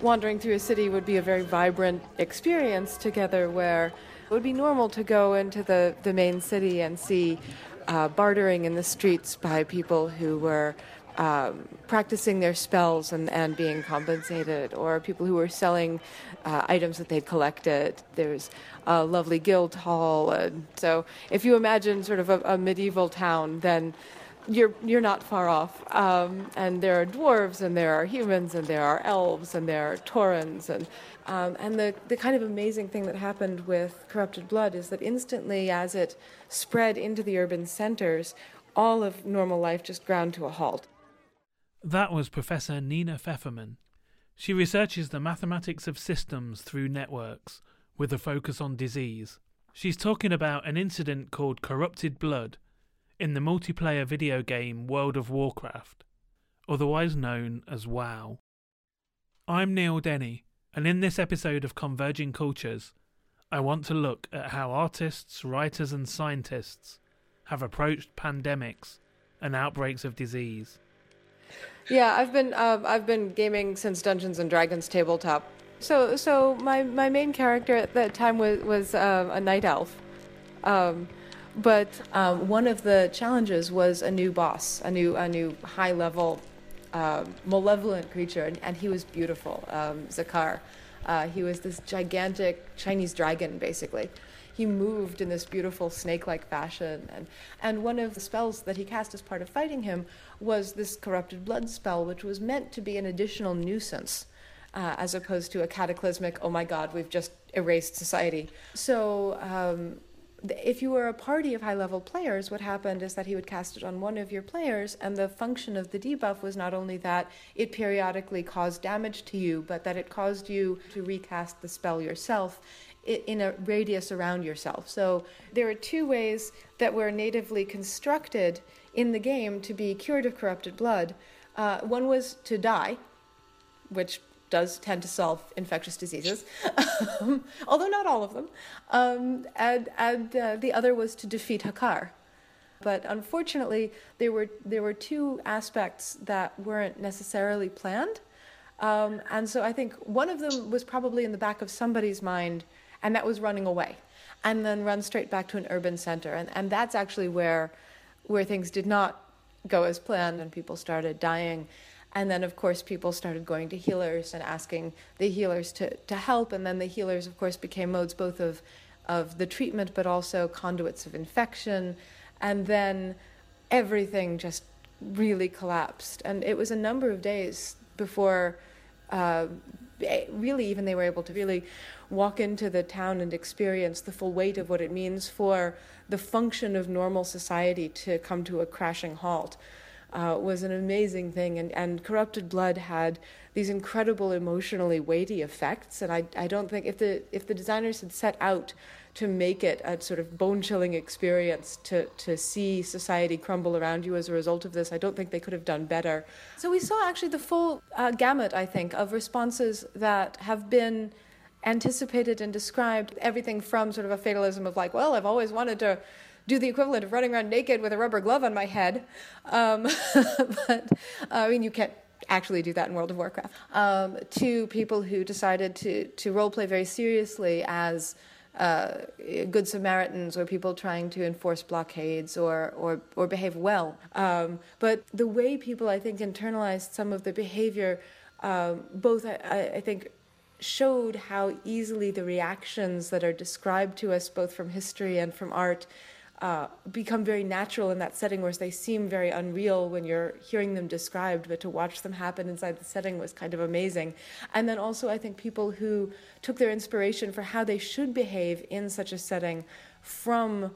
Wandering through a city would be a very vibrant experience together where it would be normal to go into the, the main city and see uh, bartering in the streets by people who were um, practicing their spells and, and being compensated, or people who were selling uh, items that they'd collected. There's a lovely guild hall. And so, if you imagine sort of a, a medieval town, then you're you're not far off. Um, and there are dwarves, and there are humans, and there are elves, and there are taurens, and um, and the the kind of amazing thing that happened with corrupted blood is that instantly, as it spread into the urban centers, all of normal life just ground to a halt. That was Professor Nina Fefferman. She researches the mathematics of systems through networks, with a focus on disease. She's talking about an incident called corrupted blood in the multiplayer video game World of Warcraft, otherwise known as WoW. I'm Neil Denny, and in this episode of Converging Cultures, I want to look at how artists, writers, and scientists have approached pandemics and outbreaks of disease. Yeah, I've been uh, I've been gaming since Dungeons and Dragons tabletop. So so my, my main character at that time was was uh, a night elf. Um, but um, one of the challenges was a new boss, a new a new high level, uh, malevolent creature, and, and, he was beautiful, um. Uh, he was this gigantic Chinese dragon, basically. He moved in this beautiful snake-like fashion, and and one of the spells that he cast as part of fighting him was this corrupted blood spell, which was meant to be an additional nuisance. Uh, as opposed to a cataclysmic, oh my god, we've just erased society. So um, if you were a party of high level players, what happened is that he would cast it on one of your players, and the function of the debuff was not only that it periodically caused damage to you, but that it caused you to recast the spell yourself in a radius around yourself. So there are two ways that were natively constructed in the game to be cured of corrupted blood. Uh, one was to die, which does tend to solve infectious diseases, um, although not all of them. Um, and and uh, the other was to defeat Hakkar. But unfortunately, there were there were two aspects that weren't necessarily planned, um, and so I think one of them was probably in the back of somebody's mind, and that was running away, and then run straight back to an urban center, and and that's actually where where things did not go as planned, and people started dying. And then, of course, people started going to healers and asking the healers to, to help. And then the healers, of course, became modes both of, of the treatment but also conduits of infection. And then everything just really collapsed. And it was a number of days before, uh, really, even they were able to really walk into the town and experience the full weight of what it means for the function of normal society to come to a crashing halt uh, was an amazing thing. And, and Corrupted Blood had these incredible emotionally weighty effects. And I, I don't think if the, if the designers had set out to make it a sort of bone chilling experience to, to see society crumble around you as a result of this. I don't think they could have done better. So we saw actually the full uh, gamut, I think, of responses that have been anticipated and described. Everything from sort of a fatalism of like, well, I've always wanted to do the equivalent of running around naked with a rubber glove on my head. Um, but I mean, you can't actually do that in World of Warcraft. Um, to people who decided to to role play very seriously as uh, good Samaritans or people trying to enforce blockades or or, or behave well. Um, but the way people, I think, internalized some of the behavior, um, both I, I think showed how easily the reactions that are described to us both from history and from art uh, become very natural in that setting, whereas they seem very unreal when you're hearing them described. But to watch them happen inside the setting was kind of amazing. And then also, I think people who took their inspiration for how they should behave in such a setting from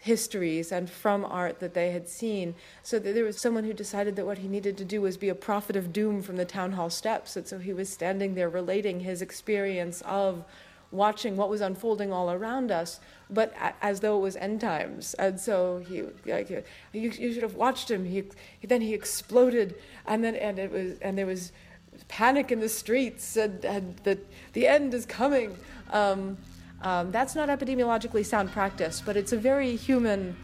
histories and from art that they had seen. So there was someone who decided that what he needed to do was be a prophet of doom from the town hall steps. And so he was standing there relating his experience of watching what was unfolding all around us, but as though it was end times. And so he, like, you, you should have watched him. He, then he exploded, and then and it was and there was panic in the streets, and, and the the end is coming. Um, um, that's not epidemiologically sound practice, but it's a very human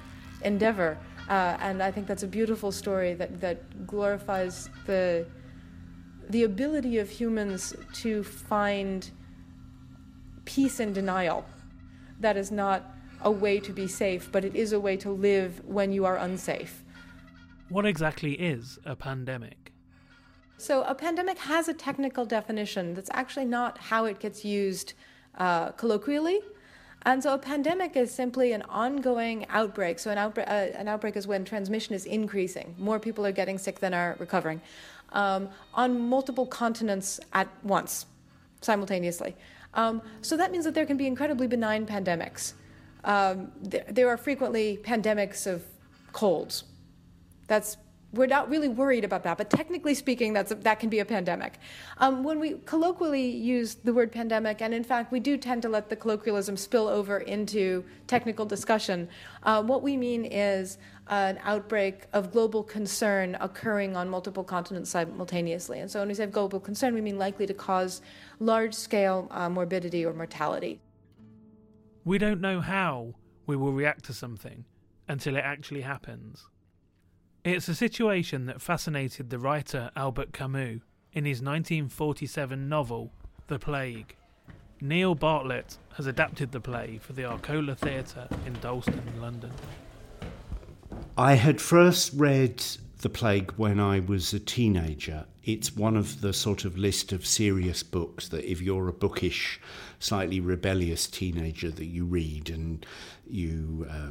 endeavor. Uh, and I think that's a beautiful story that, that glorifies the, the ability of humans to find peace in denial. That is not a way to be safe, but it is a way to live when you are unsafe. What exactly is a pandemic? So, a pandemic has a technical definition that's actually not how it gets used uh, colloquially. And so a pandemic is simply an ongoing outbreak. So an outbreak, uh, an outbreak is when transmission is increasing. More people are getting sick than are recovering um, on multiple continents at once, simultaneously. Um, so that means that there can be incredibly benign pandemics. Um, there, there are frequently pandemics of colds. That's we're not really worried about that, but technically speaking, that's a, that can be a pandemic. Um, when we colloquially use the word pandemic, and in fact, we do tend to let the colloquialism spill over into technical discussion, uh, what we mean is an outbreak of global concern occurring on multiple continents simultaneously. And so when we say global concern, we mean likely to cause large scale uh, morbidity or mortality. We don't know how we will react to something until it actually happens. It's a situation that fascinated the writer Albert Camus in his 1947 novel, The Plague. Neil Bartlett has adapted the play for the Arcola Theatre in Dalston, London. I had first read The Plague when I was a teenager. It's one of the sort of list of serious books that if you're a bookish, slightly rebellious teenager that you read and you uh,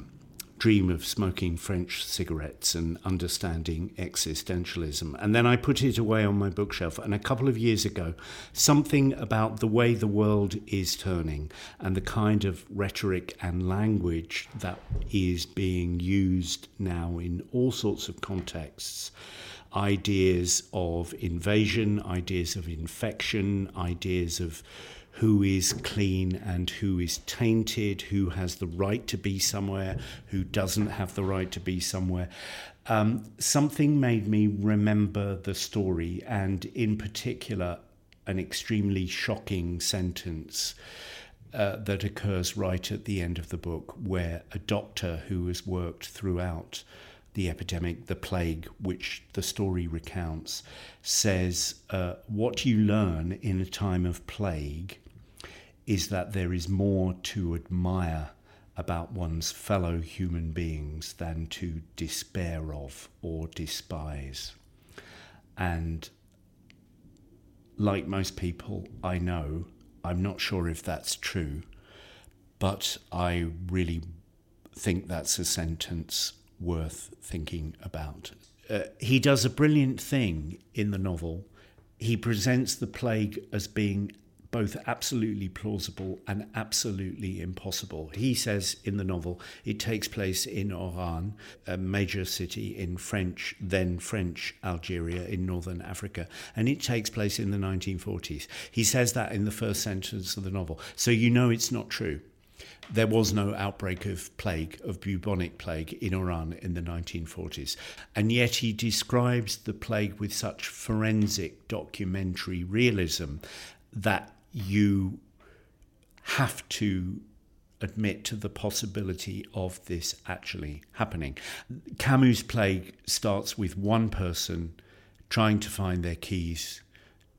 dream of smoking French cigarettes and understanding existentialism. And then I put it away on my bookshelf. And a couple of years ago, something about the way the world is turning and the kind of rhetoric and language that is being used now in all sorts of contexts ideas of invasion, ideas of infection, ideas of who is clean and who is tainted, who has the right to be somewhere, who doesn't have the right to be somewhere. Um, something made me remember the story, and in particular, an extremely shocking sentence. Uh, that occurs right at the end of the book, where a doctor who has worked throughout the epidemic, the plague, which the story recounts, says, uh, What you learn in a time of plague is that there is more to admire about one's fellow human beings than to despair of or despise. And like most people I know, I'm not sure if that's true, but I really think that's a sentence worth thinking about. Uh, he does a brilliant thing in the novel. He presents the plague as being both absolutely plausible and absolutely impossible. He says in the novel it takes place in Oran, a major city in French, then French Algeria in northern Africa, and it takes place in the 1940s. He says that in the first sentence of the novel. So you know it's not true. There was no outbreak of plague, of bubonic plague in Oran in the 1940s. And yet he describes the plague with such forensic documentary realism that you have to admit to the possibility of this actually happening. Camus' plague starts with one person trying to find their keys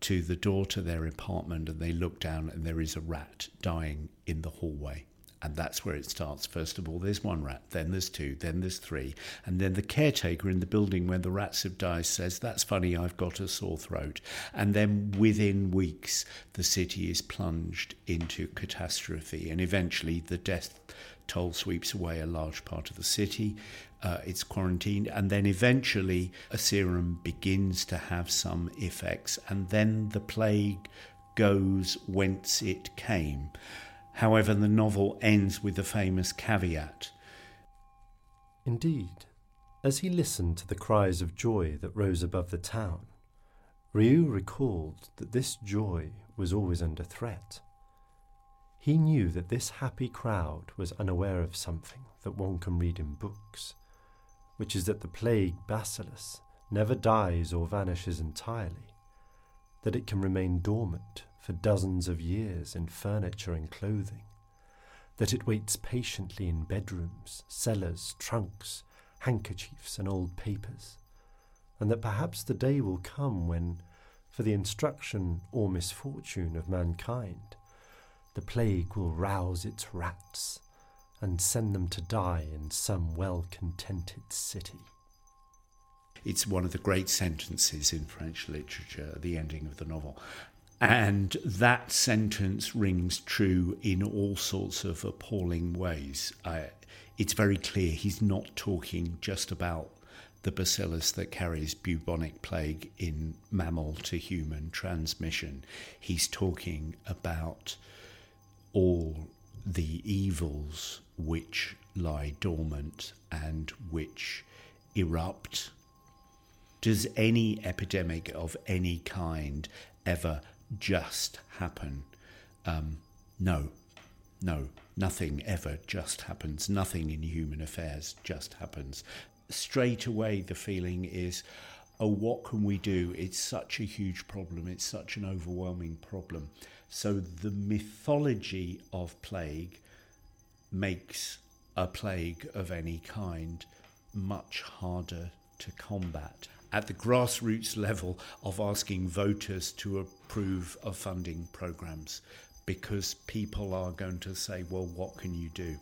to the door to their apartment, and they look down, and there is a rat dying in the hallway. And that's where it starts. First of all, there's one rat, then there's two, then there's three. And then the caretaker in the building where the rats have died says, That's funny, I've got a sore throat. And then within weeks, the city is plunged into catastrophe. And eventually, the death toll sweeps away a large part of the city. Uh, it's quarantined, and then eventually a serum begins to have some effects, and then the plague goes whence it came. However, the novel ends with the famous caveat. Indeed, as he listened to the cries of joy that rose above the town, Rieux recalled that this joy was always under threat. He knew that this happy crowd was unaware of something that one can read in books, which is that the plague bacillus never dies or vanishes entirely, that it can remain dormant for dozens of years in furniture and clothing, that it waits patiently in bedrooms, cellars, trunks, handkerchiefs, and old papers, and that perhaps the day will come when, for the instruction or misfortune of mankind, the plague will rouse its rats and send them to die in some well contented city. It's one of the great sentences in French literature, the ending of the novel. And that sentence rings true in all sorts of appalling ways. it's very clear he's not talking just about the bacillus that carries bubonic plague in mammal to human transmission. He's talking about all the evils which lie dormant and which erupt. Does any epidemic of any kind ever just happen? Um, no, no, nothing ever just happens. Nothing in human affairs just happens. Straight away, the feeling is, oh, what can we do? It's such a huge problem, it's such an overwhelming problem. So the mythology of plague makes a plague of any kind much harder to combat. At the grassroots level of asking voters to approve of funding programs, because people are going to say, well, what can you do?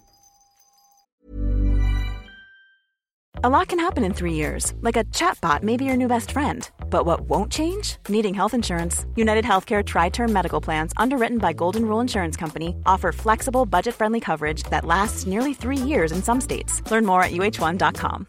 A lot can happen in three years, like a chatbot may be your new best friend. But what won't change? Needing health insurance. United Healthcare Tri Term Medical Plans, underwritten by Golden Rule Insurance Company, offer flexible, budget friendly coverage that lasts nearly three years in some states. Learn more at uh1.com.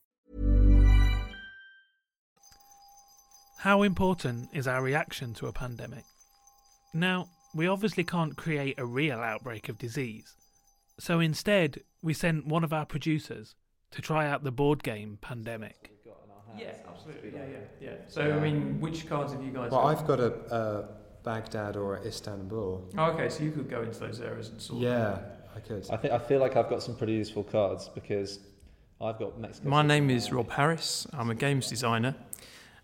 How important is our reaction to a pandemic? Now, we obviously can't create a real outbreak of disease. So instead, we sent one of our producers to try out the board game Pandemic. Yeah, absolutely. Yeah, yeah, yeah. So, I mean, which cards have you guys Well, got? I've got a, a Baghdad or a Istanbul. Oh, okay, so you could go into those areas and sort. Yeah, I could. I think I feel like I've got some pretty useful cards because I've got Mexico. My City name is Rob Harris. I'm a games designer.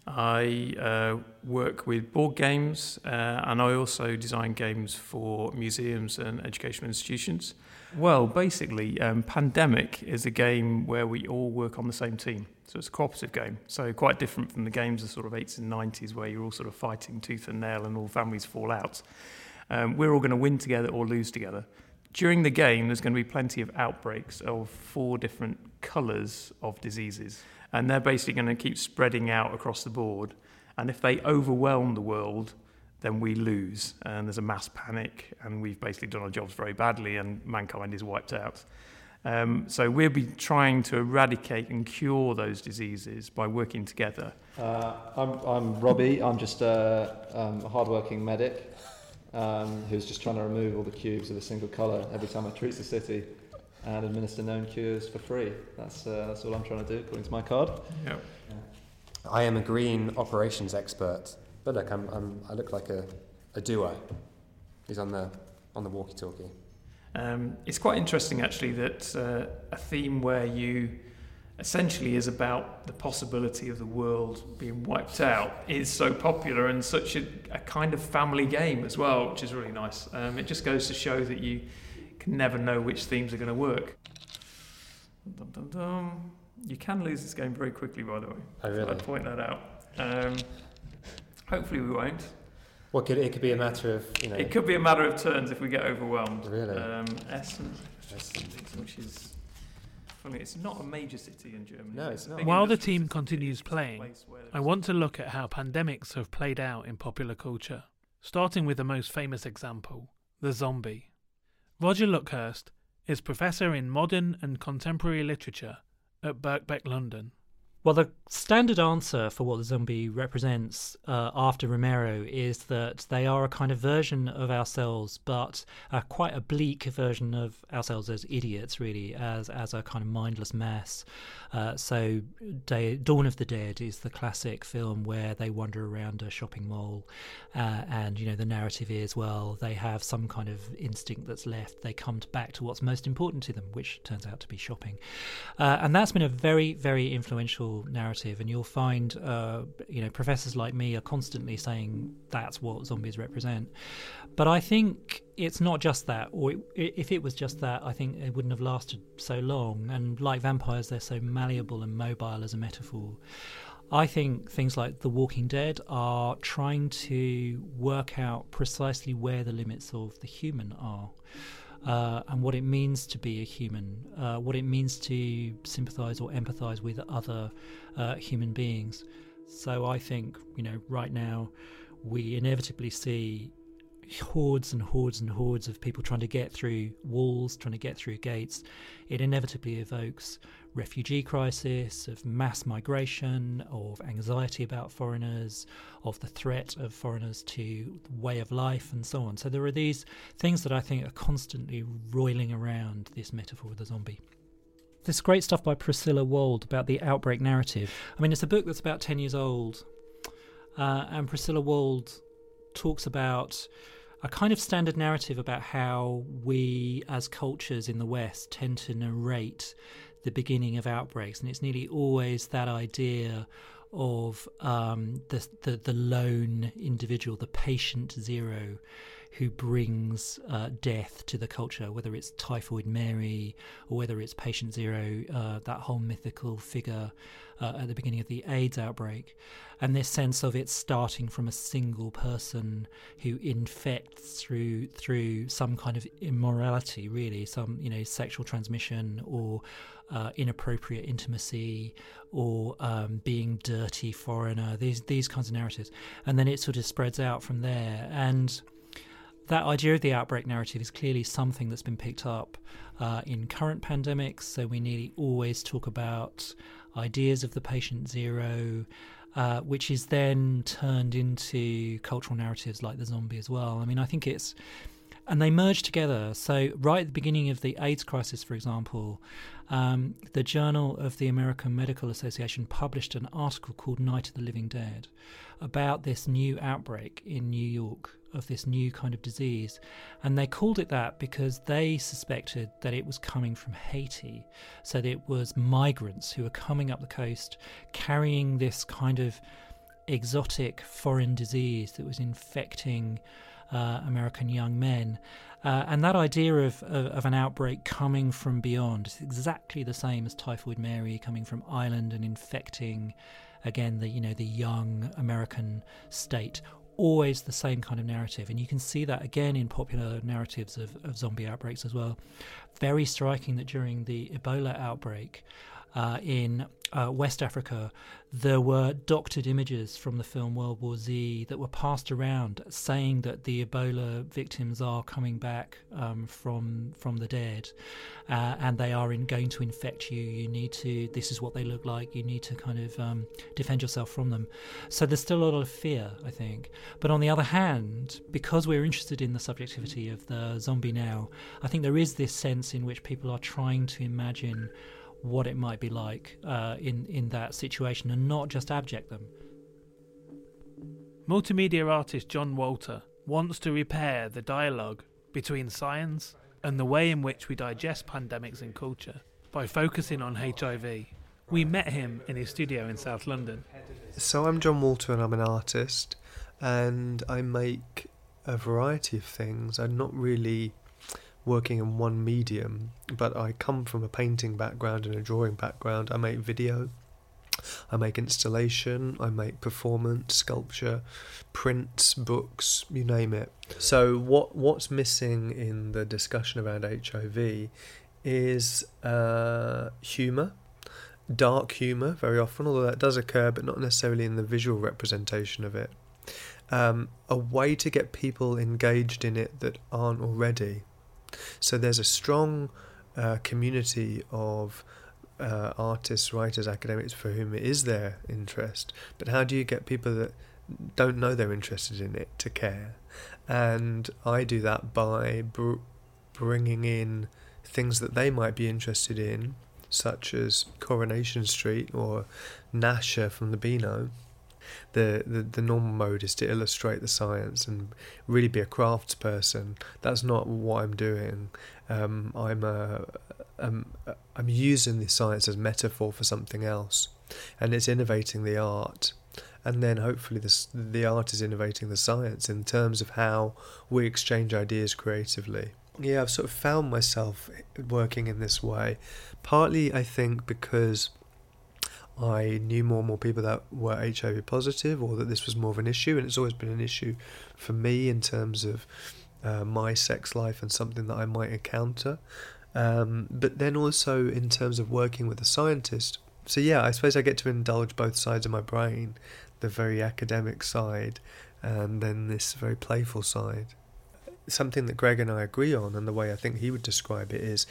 I uh, work with board games uh, and I also design games for museums and educational institutions. Well, basically, um, Pandemic is a game where we all work on the same team. So it's a cooperative game. So quite different from the games of sort of 80s and 90s where you're all sort of fighting tooth and nail and all families fall out. Um, we're all going to win together or lose together. During the game, there's going to be plenty of outbreaks of four different colours of diseases. And they're basically going to keep spreading out across the board. And if they overwhelm the world, then we lose, and there's a mass panic, and we've basically done our jobs very badly, and mankind is wiped out. Um, so we'll be trying to eradicate and cure those diseases by working together. Uh, I'm, I'm Robbie. I'm just a, um, a hardworking medic um, who's just trying to remove all the cubes of a single colour every time I treat the city and administer known cures for free. That's, uh, that's all I'm trying to do according to my card. Yep. I am a green operations expert, but look, I'm, I'm, I look like a, a duo. He's on the, on the walkie-talkie. Um, it's quite interesting, actually, that uh, a theme where you essentially is about the possibility of the world being wiped out is so popular and such a, a kind of family game as well, which is really nice. Um, it just goes to show that you can never know which themes are going to work. Dum, dum, dum. You can lose this game very quickly, by the way. Oh, really? I'd point that out. Um, hopefully, we won't. What could it could be a matter of you know? It could be a matter of turns if we get overwhelmed. Really? Um, Essen, Essen. which is funny. It's not a major city in Germany. No, it's not. While the team continues playing, I want to look at how pandemics have played out in popular culture, starting with the most famous example, the zombie. Roger Luckhurst is professor in modern and contemporary literature at Birkbeck, London. Well, the standard answer for what the zombie represents uh, after Romero is that they are a kind of version of ourselves, but uh, quite a bleak version of ourselves as idiots, really, as as a kind of mindless mess. Uh, so, Day, Dawn of the Dead is the classic film where they wander around a shopping mall, uh, and you know the narrative is well they have some kind of instinct that's left. They come back to what's most important to them, which turns out to be shopping, uh, and that's been a very very influential narrative. And you'll find uh, you know professors like me are constantly saying that's what zombies represent. But I think it's not just that, or it, if it was just that, I think it wouldn't have lasted so long. And like vampires, they're so malleable and mobile as a metaphor. I think things like The Walking Dead are trying to work out precisely where the limits of the human are. Uh, and what it means to be a human, uh, what it means to sympathize or empathize with other uh, human beings. So I think, you know, right now we inevitably see hordes and hordes and hordes of people trying to get through walls, trying to get through gates. It inevitably evokes refugee crisis, of mass migration, of anxiety about foreigners, of the threat of foreigners to way of life, and so on. So there are these things that I think are constantly roiling around this metaphor of the zombie. This great stuff by Priscilla Wald about the outbreak narrative. I mean, it's a book that's about 10 years old, uh, and Priscilla Wald talks about a kind of standard narrative about how we as cultures in the West tend to narrate the beginning of outbreaks, and it's nearly always that idea of um, the, the the lone individual, the patient zero, who brings uh, death to the culture, whether it's Typhoid Mary or whether it's Patient Zero, uh, that whole mythical figure uh, at the beginning of the AIDS outbreak, and this sense of it starting from a single person who infects through through some kind of immorality, really, some you know sexual transmission or uh, inappropriate intimacy or um, being dirty foreigner. These these kinds of narratives, and then it sort of spreads out from there and that idea of the outbreak narrative is clearly something that's been picked up uh, in current pandemics. So we nearly always talk about ideas of the patient zero, uh, which is then turned into cultural narratives like the zombie as well. I mean, I think it's. And they merge together. So, right at the beginning of the AIDS crisis, for example, um, the Journal of the American Medical Association published an article called Night of the Living Dead about this new outbreak in New York of this new kind of disease. And they called it that because they suspected that it was coming from Haiti. So that it was migrants who were coming up the coast carrying this kind of exotic foreign disease that was infecting uh, American young men. Uh, and that idea of, of, of an outbreak coming from beyond is exactly the same as Typhoid Mary coming from Ireland and infecting again the you know the young American state. Always the same kind of narrative. And you can see that again in popular narratives of, of zombie outbreaks as well. Very striking that during the Ebola outbreak uh, in uh, West Africa, there were doctored images from the film World War Z that were passed around, saying that the Ebola victims are coming back um, from from the dead, uh, and they are in, going to infect you. You need to. This is what they look like. You need to kind of um, defend yourself from them. So there's still a lot of fear, I think. But on the other hand, because we're interested in the subjectivity of the zombie now, I think there is this sense in which people are trying to imagine what it might be like uh, in in that situation, and not just abject them. Multimedia artist John Walter wants to repair the dialogue between science and the way in which we digest pandemics in culture by focusing on HIV. We met him in his studio in South London. So I'm John Walter and I'm an artist and I make a variety of things. I'm not really working in one medium, but I come from a painting background and a drawing background. I make video, I make installation, I make performance, sculpture, prints, books, you name it. So what what's missing in the discussion around HIV is uh, humour, dark humour very often, although that does occur, but not necessarily in the visual representation of it. Um, a way to get people engaged in it that aren't already. So there's a strong uh, community of uh, artists, writers, academics for whom it is their interest. But how do you get people that don't know they're interested in it to care? And I do that by br- bringing in things that they might be interested in, such as Coronation Street or Gnasher from the Beano, the, the, the normal mode is to illustrate the science and really be a craftsperson. That's not what I'm doing. Um, I'm a, I'm, I'm using the science as metaphor for something else, and it's innovating the art. And then hopefully this, the art is innovating the science in terms of how we exchange ideas creatively. Yeah, I've sort of found myself working in this way, partly I think because I knew more and more people that were HIV positive or that this was more of an issue, and it's always been an issue for me in terms of uh, my sex life and something that I might encounter. Um, but then also in terms of working with a scientist. So, yeah, I suppose I get to indulge both sides of my brain the very academic side and then this very playful side. Something that Greg and I agree on, and the way I think he would describe it is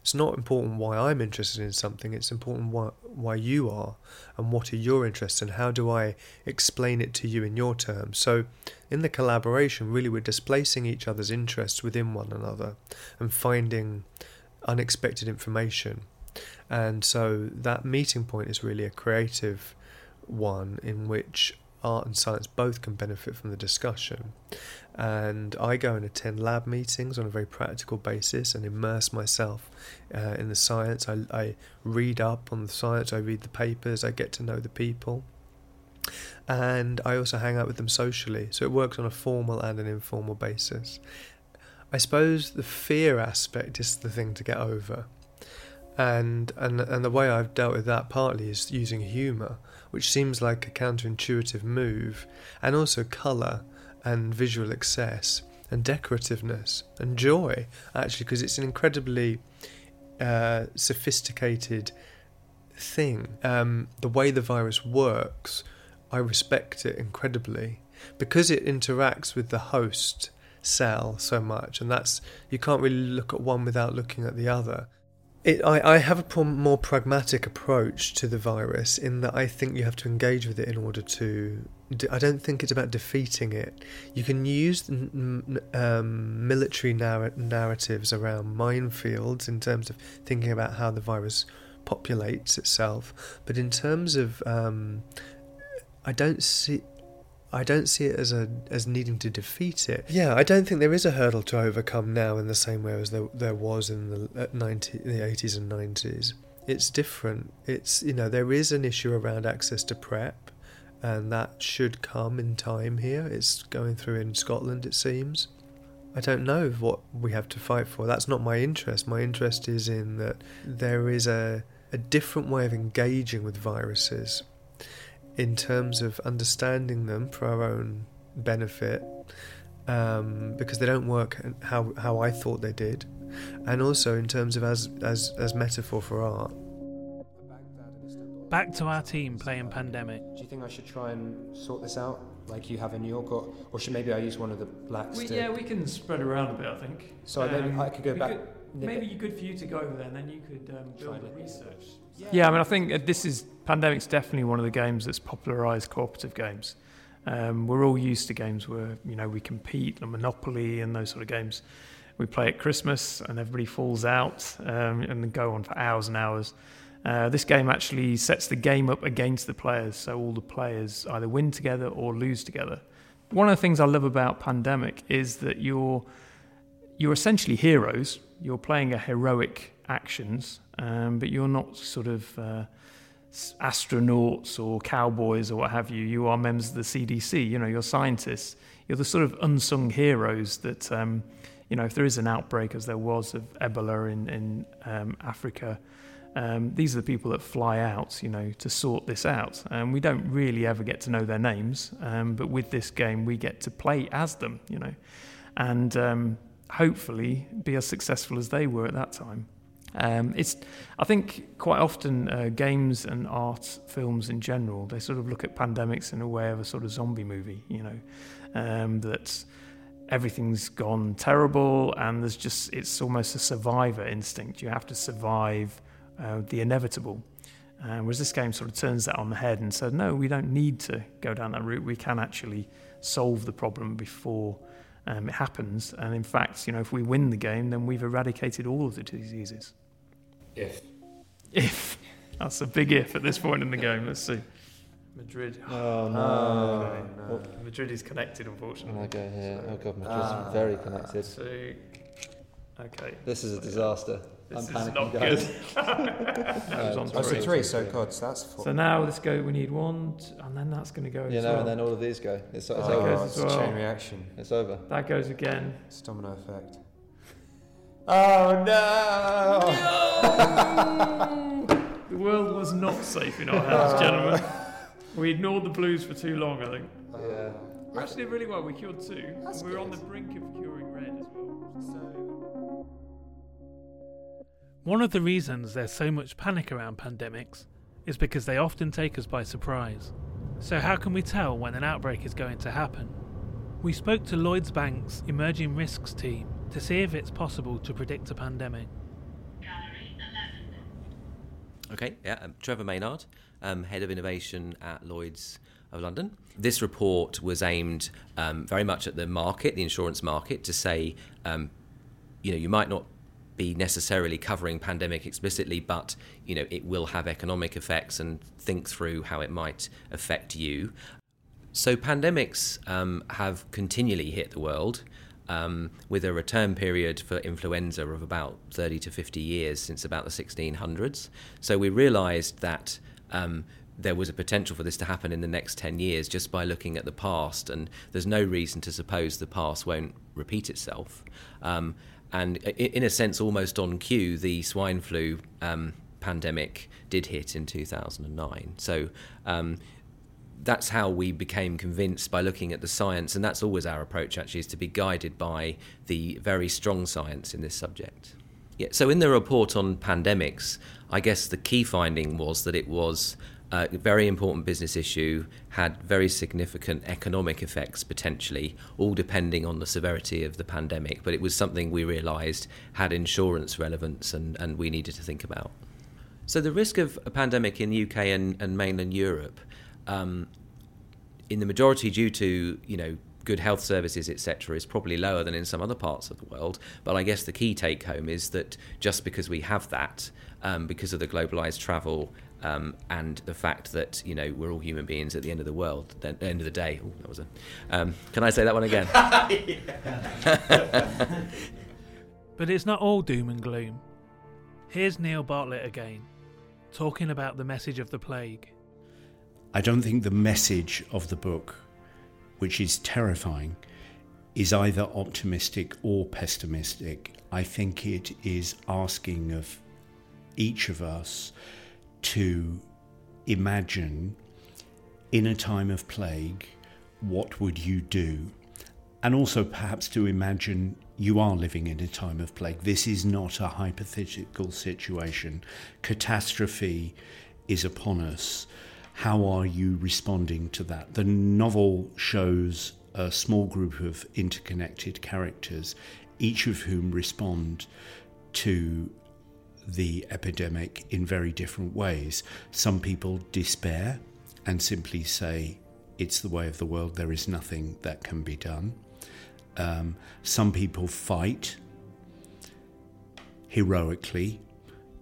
it's not important why I'm interested in something, it's important why, why you are and what are your interests and how do I explain it to you in your terms. So, in the collaboration, really, we're displacing each other's interests within one another and finding unexpected information. And so, that meeting point is really a creative one in which art and science both can benefit from the discussion. And I go and attend lab meetings on a very practical basis and immerse myself uh, in the science. I, I read up on the science, I read the papers, I get to know the people. And I also hang out with them socially. So it works on a formal and an informal basis. I suppose the fear aspect is the thing to get over. And, and and the way I've dealt with that partly is using humour which seems like a counterintuitive move, and also colour and visual excess and decorativeness and joy, actually, because it's an incredibly uh, sophisticated thing. Um, the way the virus works, I respect it incredibly because it interacts with the host cell so much, and that's you can't really look at one without looking at the other. It, I, I have a more pragmatic approach to the virus in that I think you have to engage with it in order to. I don't think it's about defeating it. You can use um, military narr- narratives around minefields in terms of thinking about how the virus populates itself, but in terms of um, I don't see I don't see it as a as needing to defeat it. Yeah, I don't think there is a hurdle to overcome now in the same way as there there was in the 90, the 80s and 90s. It's different. It's you know there is an issue around access to PrEP, and that should come in time here. It's going through in Scotland, it seems. I don't know what we have to fight for. That's not my interest. My interest is in that there is a a different way of engaging with viruses in terms of understanding them for our own benefit um, because they don't work how, how I thought they did, and also in terms of as, as, as metaphor for art. Back to our team playing Pandemic. Do you think I should try and sort this out like you have in New York, or, or should maybe I use one of the blacks? We, to... yeah, we can spread around a bit, I think. So then I could go back. could- maybe good for you to go over there, and then you could um, build Try the it. research. Yeah. I mean, I think uh, this is Pandemic's definitely one of the games that's popularised cooperative games. Um, we're all used to games where you know we compete, like Monopoly and those sort of games. We play at Christmas and everybody falls out um, and then go on for hours and hours. Uh, this game actually sets the game up against the players, so all the players either win together or lose together. One of the things I love about Pandemic is that you're you're essentially heroes. You're playing a heroic actions, um, but you're not sort of uh, astronauts or cowboys or what have you. You are members of the CDC. You know, you're scientists. You're the sort of unsung heroes that, um, you know, if there is an outbreak, as there was of Ebola in in um, Africa, um, these are the people that fly out, you know, to sort this out. And we don't really ever get to know their names, um, but with this game, we get to play as them, you know, and um, hopefully be as successful as they were at that time. Um, it's, I think, quite often uh, games and art films in general, they sort of look at pandemics in a way of a sort of zombie movie, you know, um, that everything's gone terrible and there's just, it's almost a survivor instinct. You have to survive uh, the inevitable. Uh, whereas this game sort of turns that on the head and said, no, we don't need to go down that route. We can actually solve the problem before um, it happens. And in fact, you know, if we win the game, then we've eradicated all of the diseases. If. If. That's a big if at this point in the game. Let's see. Madrid. Oh, no. Okay. Oh. Madrid is connected, unfortunately. I go here. Oh god, Madrid's Ah. very connected. So, okay. This is a disaster. This I'm is panicking, not guys. good. That was on Oh, so three. three, so God, so that's four. So now let's go. We need one, t- and then that's going to go. You as know, well. and then all of these go. It's, it's Oh, over. it's a chain reaction. It's over. That goes again. It's domino effect. Oh no! The world was not safe in our hands, gentlemen. We ignored the blues for too long, I think. Yeah. We actually did really well. We cured two. and we were on the brink of curing red as well. One of the reasons there's so much panic around pandemics is because they often take us by surprise. So, how can we tell when an outbreak is going to happen? We spoke to Lloyds Bank's Emerging Risks team to see if it's possible to predict a pandemic. Okay, yeah, I'm Trevor Maynard, um, Head of Innovation at Lloyd's of London. This report was aimed um, very much at the market, the insurance market, to say, um, you know, you might not be necessarily covering pandemic explicitly, but you know, it will have economic effects, and think through how it might affect you. So pandemics um, have continually hit the world. Um, with a return period for influenza of about 30 to 50 years since about the 1600s. So we realised that um, there was a potential for this to happen in the next 10 years just by looking at the past, and there's no reason to suppose the past won't repeat itself. Um, and in a sense, almost on cue, the swine flu um, pandemic did hit in 2009. So um, that's how we became convinced by looking at the science, and that's always our approach actually, is to be guided by the very strong science in this subject. Yeah, so in the report on pandemics, I guess the key finding was that it was a very important business issue, had very significant economic effects potentially, all depending on the severity of the pandemic. But it was something we realised had insurance relevance and, and we needed to think about. So the risk of a pandemic in the UK and, and mainland Europe um, in the majority due to you know good health services etc is probably lower than in some other parts of the world but i guess the key take home is that just because we have that um, because of the globalized travel um, and the fact that you know we're all human beings at the end of the world at the end of the day Ooh, that was a um, can i say that one again But it's not all doom and gloom. Here's Neil Bartlett again, talking about the message of the plague. I don't think the message of the book, which is terrifying, is either optimistic or pessimistic. I think it is asking of each of us to imagine in a time of plague what would you do? And also perhaps to imagine you are living in a time of plague. This is not a hypothetical situation. Catastrophe is upon us, how are you responding to that? The novel shows a small group of interconnected characters, each of whom respond to the epidemic in very different ways. Some people despair and simply say, It's the way of the world, there is nothing that can be done. Um, some people fight heroically.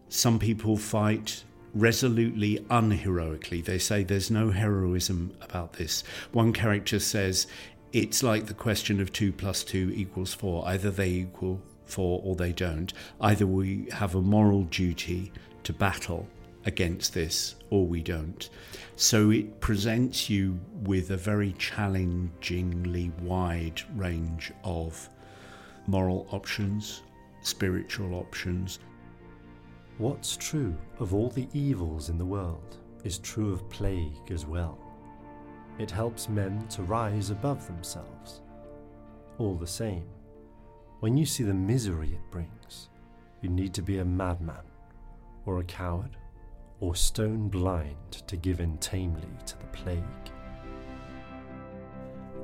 Some people fight resolutely unheroically. They say there's no heroism about this. One character says it's like the question of two plus two equals four. Either they equal four or they don't. Either we have a moral duty to battle against this or we don't. So it presents you with a very challengingly wide range of moral options, spiritual options. What's true of all the evils in the world is true of plague as well. It helps men to rise above themselves. All the same, when you see the misery it brings, you need to be a madman, or a coward, or stone blind to give in tamely to the plague.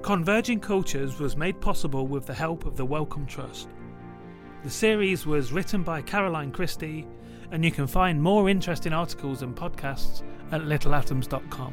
Converging Cultures was made possible with the help of the Wellcome Trust. The series was written by Caroline Christie, and you can find more interesting articles and podcasts at littleatoms.com.